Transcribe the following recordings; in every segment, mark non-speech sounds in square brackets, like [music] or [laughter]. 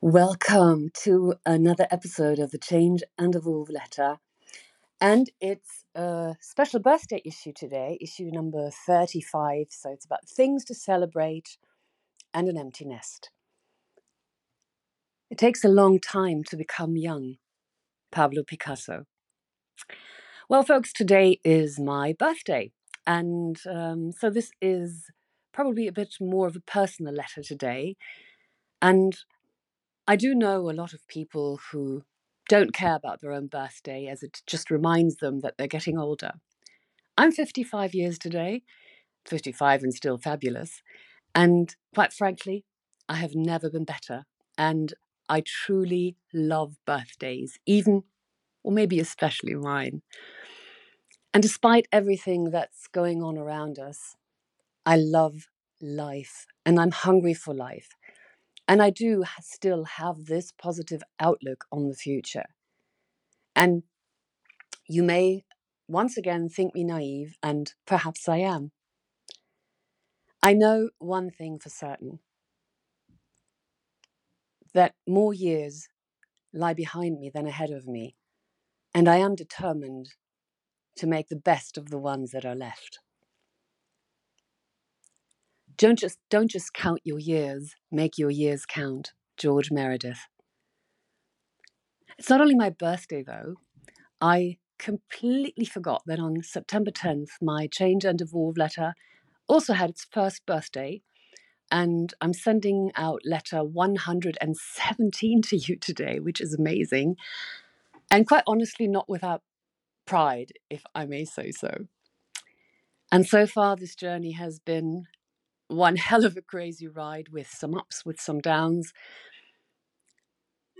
Welcome to another episode of the Change and Evolve letter. And it's a special birthday issue today, issue number 35. So it's about things to celebrate and an empty nest. It takes a long time to become young. Pablo Picasso. Well, folks, today is my birthday. And um, so this is probably a bit more of a personal letter today. And I do know a lot of people who don't care about their own birthday as it just reminds them that they're getting older. I'm 55 years today, 55 and still fabulous. And quite frankly, I have never been better. And I truly love birthdays, even, or maybe especially mine. And despite everything that's going on around us, I love life and I'm hungry for life. And I do still have this positive outlook on the future. And you may once again think me naive, and perhaps I am. I know one thing for certain that more years lie behind me than ahead of me, and I am determined to make the best of the ones that are left. Don't just don't just count your years, make your years count. George Meredith. It's not only my birthday though. I completely forgot that on September 10th, my Change and Evolve letter also had its first birthday. And I'm sending out letter 117 to you today, which is amazing. And quite honestly, not without pride, if I may say so. And so far, this journey has been one [laughs] hell of a crazy ride with some ups, with some downs.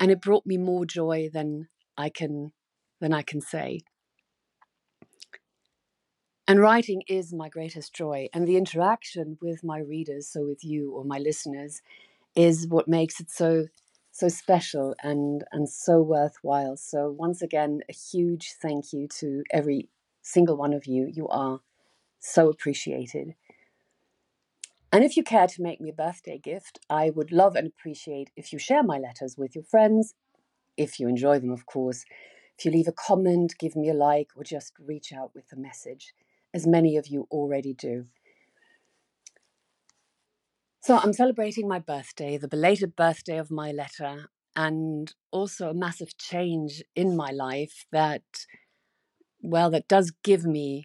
And it brought me more joy than I can than I can say. And writing is my greatest joy, and the interaction with my readers, so with you or my listeners, is what makes it so so special and and so worthwhile. So once again, a huge thank you to every single one of you. You are so appreciated. And if you care to make me a birthday gift, I would love and appreciate if you share my letters with your friends, if you enjoy them, of course. If you leave a comment, give me a like, or just reach out with a message, as many of you already do. So I'm celebrating my birthday, the belated birthday of my letter, and also a massive change in my life that, well, that does give me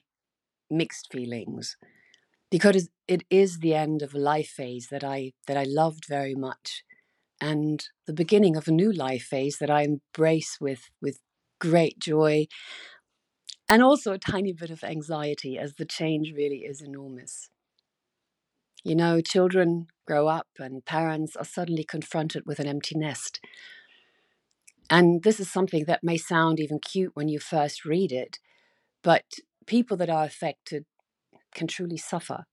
mixed feelings because it is the end of a life phase that I that I loved very much and the beginning of a new life phase that I embrace with with great joy and also a tiny bit of anxiety as the change really is enormous. You know, children grow up and parents are suddenly confronted with an empty nest. And this is something that may sound even cute when you first read it, but people that are affected can truly suffer.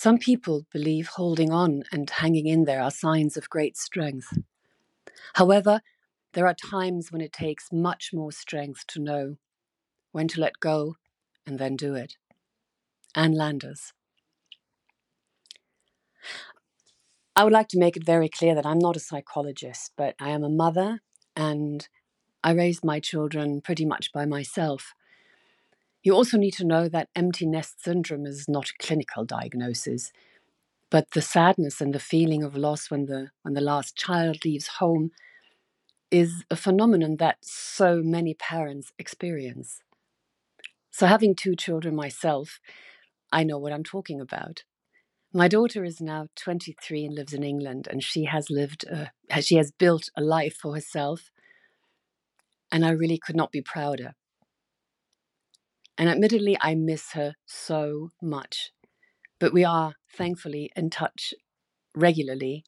Some people believe holding on and hanging in there are signs of great strength. However, there are times when it takes much more strength to know when to let go and then do it. Ann Landers. I would like to make it very clear that I'm not a psychologist, but I am a mother and I raised my children pretty much by myself. You also need to know that empty nest syndrome is not a clinical diagnosis, but the sadness and the feeling of loss when the when the last child leaves home is a phenomenon that so many parents experience. So having two children myself, I know what I'm talking about. My daughter is now 23 and lives in England, and she has lived, a, she has built a life for herself, and I really could not be prouder. And admittedly, I miss her so much. But we are thankfully in touch regularly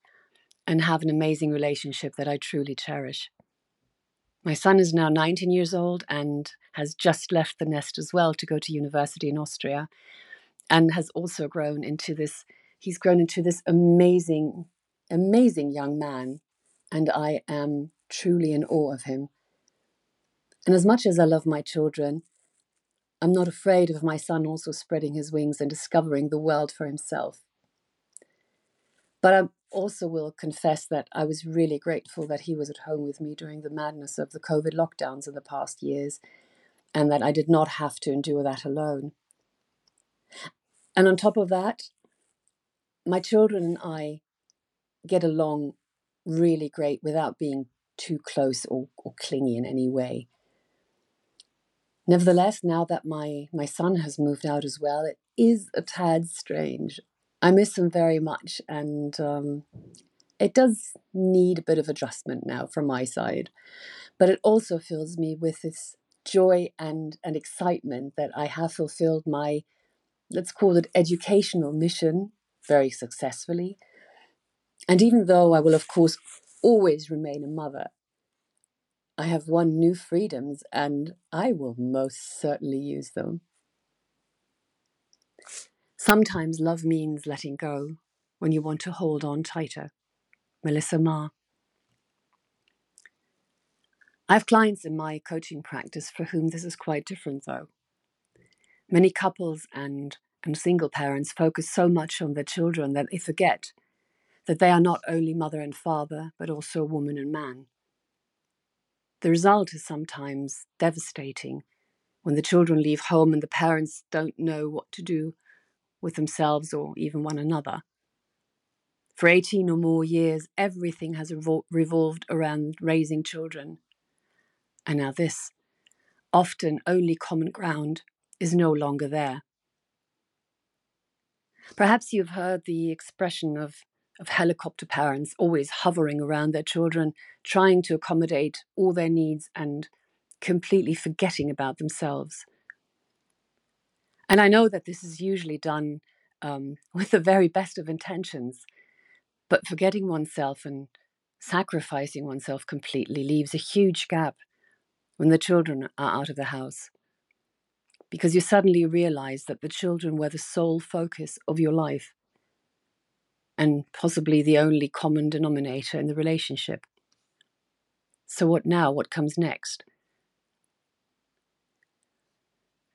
and have an amazing relationship that I truly cherish. My son is now 19 years old and has just left the nest as well to go to university in Austria and has also grown into this he's grown into this amazing amazing young man and I am truly in awe of him. And as much as I love my children, I'm not afraid of my son also spreading his wings and discovering the world for himself. But I'm, also will confess that I was really grateful that he was at home with me during the madness of the COVID lockdowns in the past years, and that I did not have to endure that alone. And on top of that, my children and I get along really great without being too close or, or clingy in any way. Nevertheless, now that my, my son has moved out as well, it is a tad strange. I miss him very much, and um, it does need a bit of adjustment now from my side. But it also fills me with this joy and, and excitement that I have fulfilled my, let's call it, educational mission very successfully. And even though I will, of course, always remain a mother, I have won new freedoms and I will most certainly use them. Sometimes love means letting go when you want to hold on tighter. Melissa Marr. I have clients in my coaching practice for whom this is quite different, though. Many couples and, and single parents focus so much on their children that they forget that they are not only mother and father, but also a woman and man. The result is sometimes devastating when the children leave home and the parents don't know what to do with themselves or even one another. For 18 or more years, everything has revol- revolved around raising children. And now, this often only common ground is no longer there. Perhaps you've heard the expression of, of helicopter parents always hovering around their children, trying to accommodate all their needs and completely forgetting about themselves. And I know that this is usually done um, [laughs] with the very best of intentions, but forgetting oneself and sacrificing oneself completely leaves a huge gap when the children are out of the house. Because you suddenly realize that the children were the sole focus of your life and possibly the only common denominator in the relationship. So, what now? What comes next?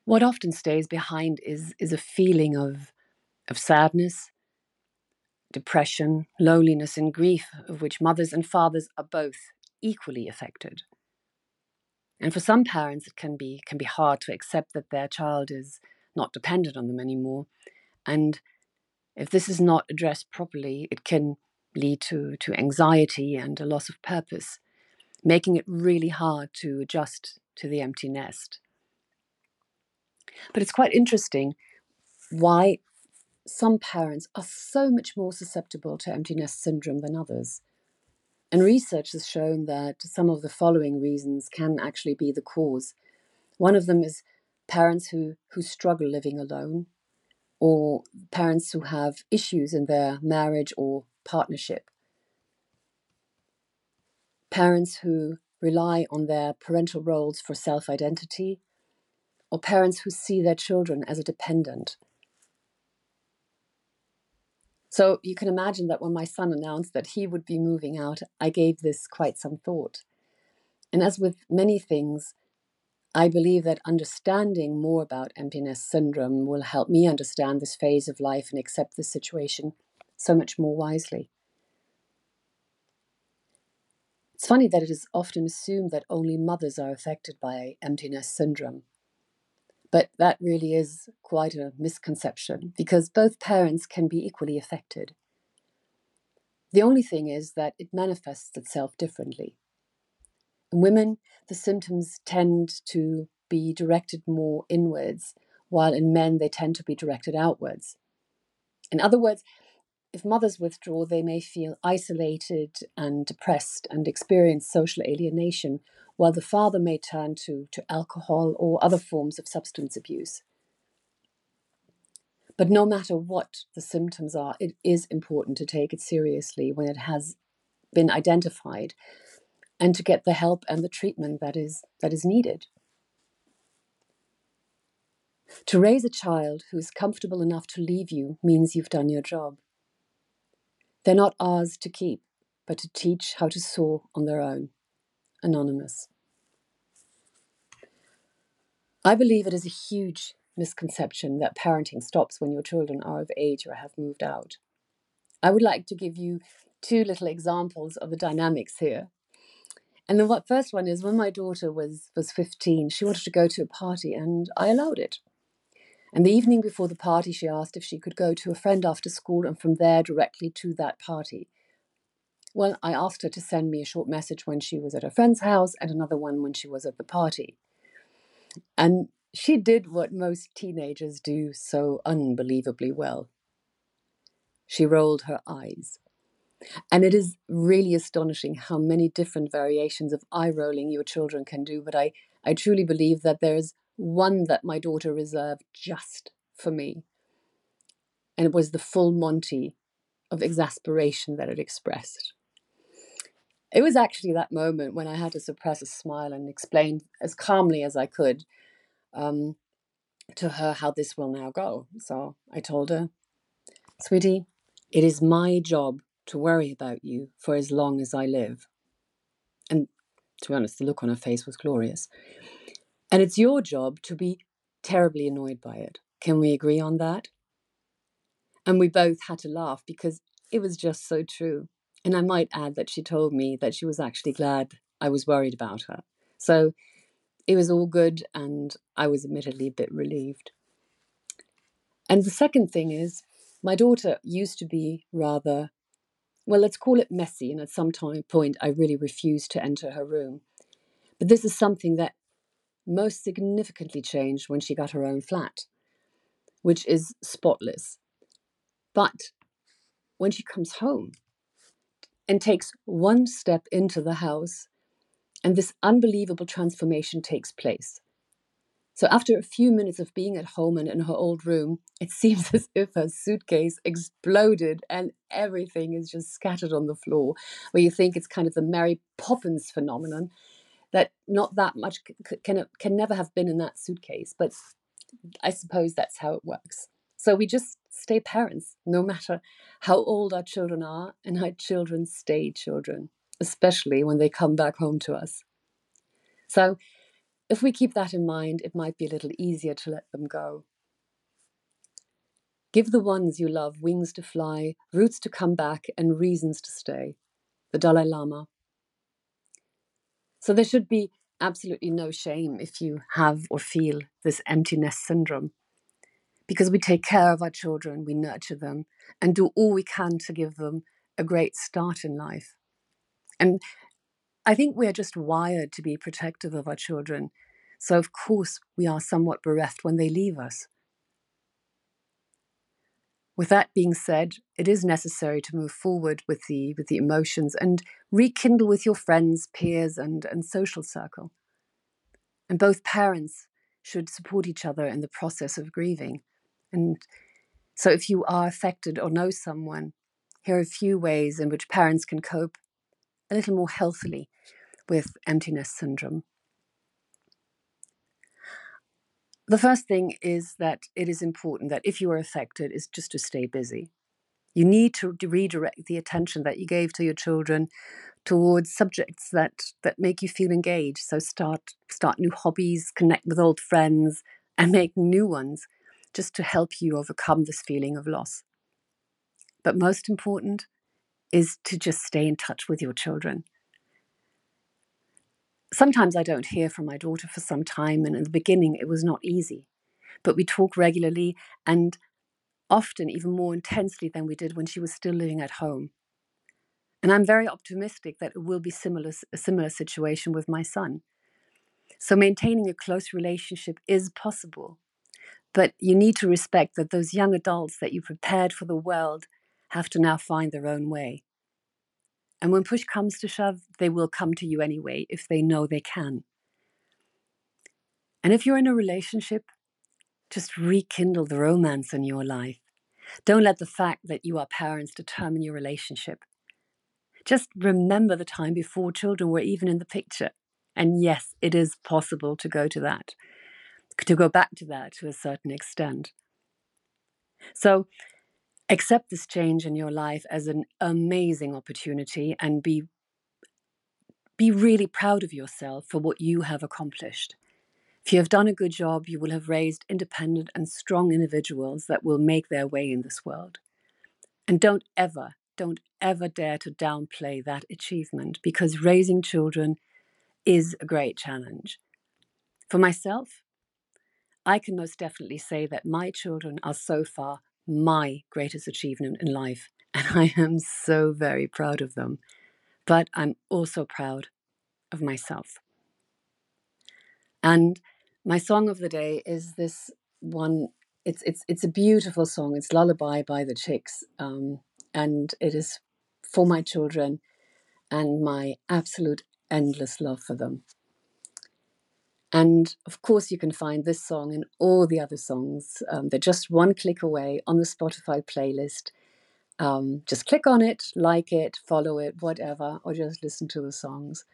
what often stays behind is, is a feeling of, of sadness, depression, loneliness, and grief, of which mothers and fathers are both equally affected. And for some parents, it can be, can be hard to accept that their child is not dependent on them anymore. And if this is not addressed properly, it can lead to, to anxiety and a loss of purpose, making it really hard to adjust to the empty nest. But it's quite interesting why some parents are so much more susceptible to empty nest syndrome than others. And research has shown that some of the following reasons can actually be the cause. One of them is parents who, who struggle living alone, or parents who have issues in their marriage or partnership, parents who rely on their parental roles for self identity, or parents who see their children as a dependent. So you can imagine that when my son announced that he would be moving out, I gave this quite some thought. And as with many things, I believe that understanding more about empty nest syndrome will help me understand this phase of life and accept this situation so much more wisely. It's funny that it is often assumed that only mothers are affected by empty nest syndrome. But that really is quite a misconception because both parents can be equally affected. The only thing is that it manifests itself differently. In women, the symptoms tend to be directed more inwards, while in men, they tend to be directed outwards. In other words, if mothers withdraw, they may feel isolated and depressed and experience social alienation, while the father may turn to, to alcohol or other forms of substance abuse. But no matter what the symptoms are, it is important to take it seriously when it has been identified and to get the help and the treatment that is, that is needed. To raise a child who is comfortable enough to leave you means you've done your job. They're not ours to keep, but to teach how to soar on their own. Anonymous. I believe it is a huge misconception that parenting stops when your children are of age or have moved out. I would like to give you two little examples of the dynamics here. And the first one is when my daughter was was 15, she wanted to go to a party and I allowed it. And the evening before the party, she asked if she could go to a friend after school and from there directly to that party. Well, I asked her to send me a short message when she was at her friend's house and another one when she was at the party. And she did what most teenagers do so unbelievably well. She rolled her eyes. And it is really astonishing how many different variations of eye rolling your children can do. But I, I truly believe that there's one that my daughter reserved just for me. And it was the full Monty of exasperation that it expressed. It was actually that moment when I had to suppress a smile and explain as calmly as I could um, to her how this will now go. So I told her, Sweetie, it is my job to worry about you for as long as I live. And to be honest, the look on her face was glorious. And it's your job to be terribly annoyed by it. Can we agree on that? And we both had to laugh because it was just so true. And I might add that she told me that she was actually glad I was worried about her. So it was all good, and I was admittedly a bit relieved. And the second thing is, my daughter used to be rather, well, let's call it messy, and at some time point I really refused to enter her room. But this is something that most significantly changed when she got her own flat, which is spotless. But when she comes home and takes one step into the house, and this unbelievable transformation takes place. So, after a few minutes of being at home and in her old room, it [laughs] seems as if her suitcase exploded and everything is just scattered on the floor, where you think it's kind of the Mary Poppins phenomenon that not that much can can never have been in that suitcase, but I suppose that's how it works. So we just stay parents, no matter how old our children are, and our children stay children, especially when they come back home to us. So if we keep that in mind, it might be a little easier to let them go. Give the ones you love wings to fly, roots to come back, and reasons to stay. The Dalai Lama. So there should be absolutely no shame if you have or feel this empty nest syndrome. Because we take care of our children, we nurture them, and do all we can to give them a great start in life. And I think we're just wired to be protective of our children. So, of course, we are somewhat bereft when they leave us. With that being said, it is necessary to move forward with the, with the emotions and rekindle with your friends, peers, and, and social circle. And both parents should support each other in the process of grieving. And so, if you are affected or know someone, here are a few ways in which parents can cope a little more healthily with empty nest syndrome. The first thing is that it is important that if you are affected, is just to stay busy. You need to redirect the attention that you gave to your children towards subjects that that make you feel engaged. So start start new hobbies, connect with old friends, and make new ones, just to help you overcome this feeling of loss. But most important is to just stay in touch with your children. Sometimes I don't hear from my daughter for some time, and in the beginning it was not easy. But we talk regularly and often even more intensely than we did when she was still living at home. And I'm very optimistic that it will be similar, a similar situation with my son. So maintaining a close relationship is possible. But you need to respect that those young adults that you prepared for the world have to now find their own way. And when push comes to shove, they will come to you anyway if they know they can. And if you're in a relationship, just rekindle the romance in your life. Don't let the fact that you are parents determine your relationship. Just remember the time before children were even in the picture. And yes, it is possible to go to that, to go back to that to a certain extent. So accept this change in your life as an amazing opportunity and be be really proud of yourself for what you have accomplished. If you have done a good job, you will have raised independent and strong individuals that will make their way in this world. And don't ever, don't ever dare to downplay that achievement because raising children is a great challenge. For myself, I can most definitely say that my children are so far my greatest achievement in life, and I am so very proud of them. But I'm also proud of myself. And my song of the day is this one. It's it's it's a beautiful song. It's "Lullaby" by the Chicks, um, and it is for my children and my absolute endless love for them. And of course, you can find this song and all the other songs. Um, they're just one click away on the Spotify playlist. Um, just click on it, like it, follow it, whatever, or just listen to the songs.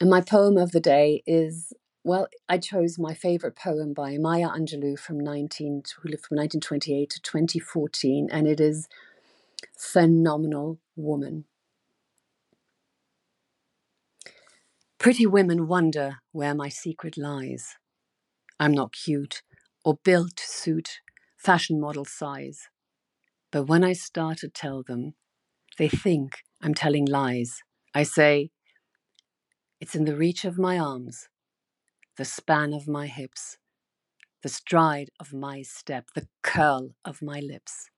And my poem of the day is well, I chose my favorite poem by Maya Angelou from 19, who lived from 1928 to 2014, and it is Phenomenal Woman. Pretty women wonder where my secret lies. I'm not cute or built to suit fashion model size. But when I start to tell them, they think I'm telling lies. I say, it's in the reach of my arms, the span of my hips, the stride of my step, the curl of my lips.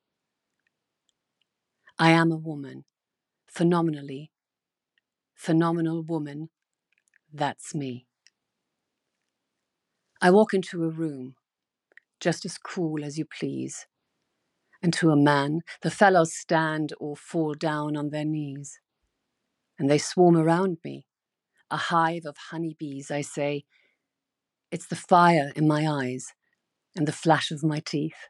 I am a woman, phenomenally, phenomenal woman that's me. I walk into a room, just as cool as you please, and to a man, the fellows stand or fall down on their knees. And they swarm around me, a hive of honeybees. I say, It's the fire in my eyes and the flash of my teeth,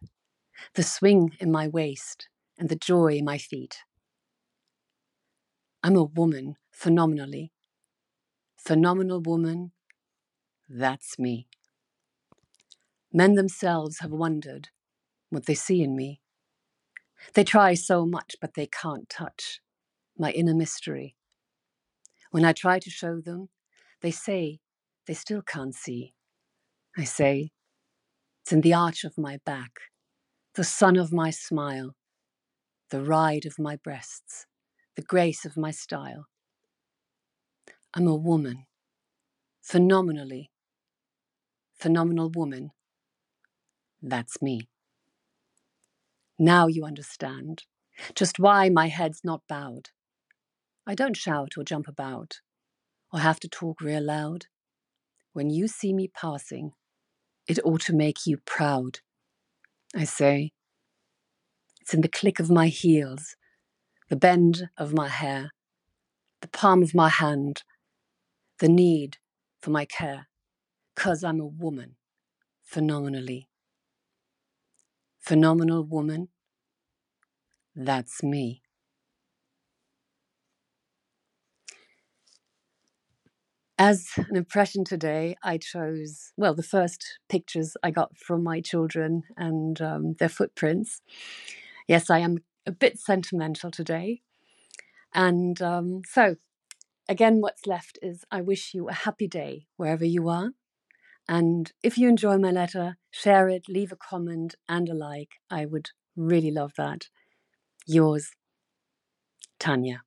the swing in my waist and the joy in my feet. I'm a woman phenomenally, phenomenal woman, that's me. Men themselves have wondered what they see in me. They try so much, but they can't touch my inner mystery. When I try to show them, they say they still can't see. I say, it's in the arch of my back, the sun of my smile, the ride of my breasts, the grace of my style. I'm a woman, phenomenally, phenomenal woman. That's me. Now you understand just why my head's not bowed. I don't shout or jump about or have to talk real loud. When you see me passing, it ought to make you proud. I say, it's in the click of my heels, the bend of my hair, the palm of my hand, the need for my care, cause I'm a woman, phenomenally. Phenomenal woman, that's me. As an impression today, I chose, well, the first pictures I got from my children and um, their footprints. Yes, I am a bit sentimental today. And um, so again, what's left is I wish you a happy day wherever you are. And if you enjoy my letter, share it, leave a comment and a like. I would really love that. Yours, Tanya.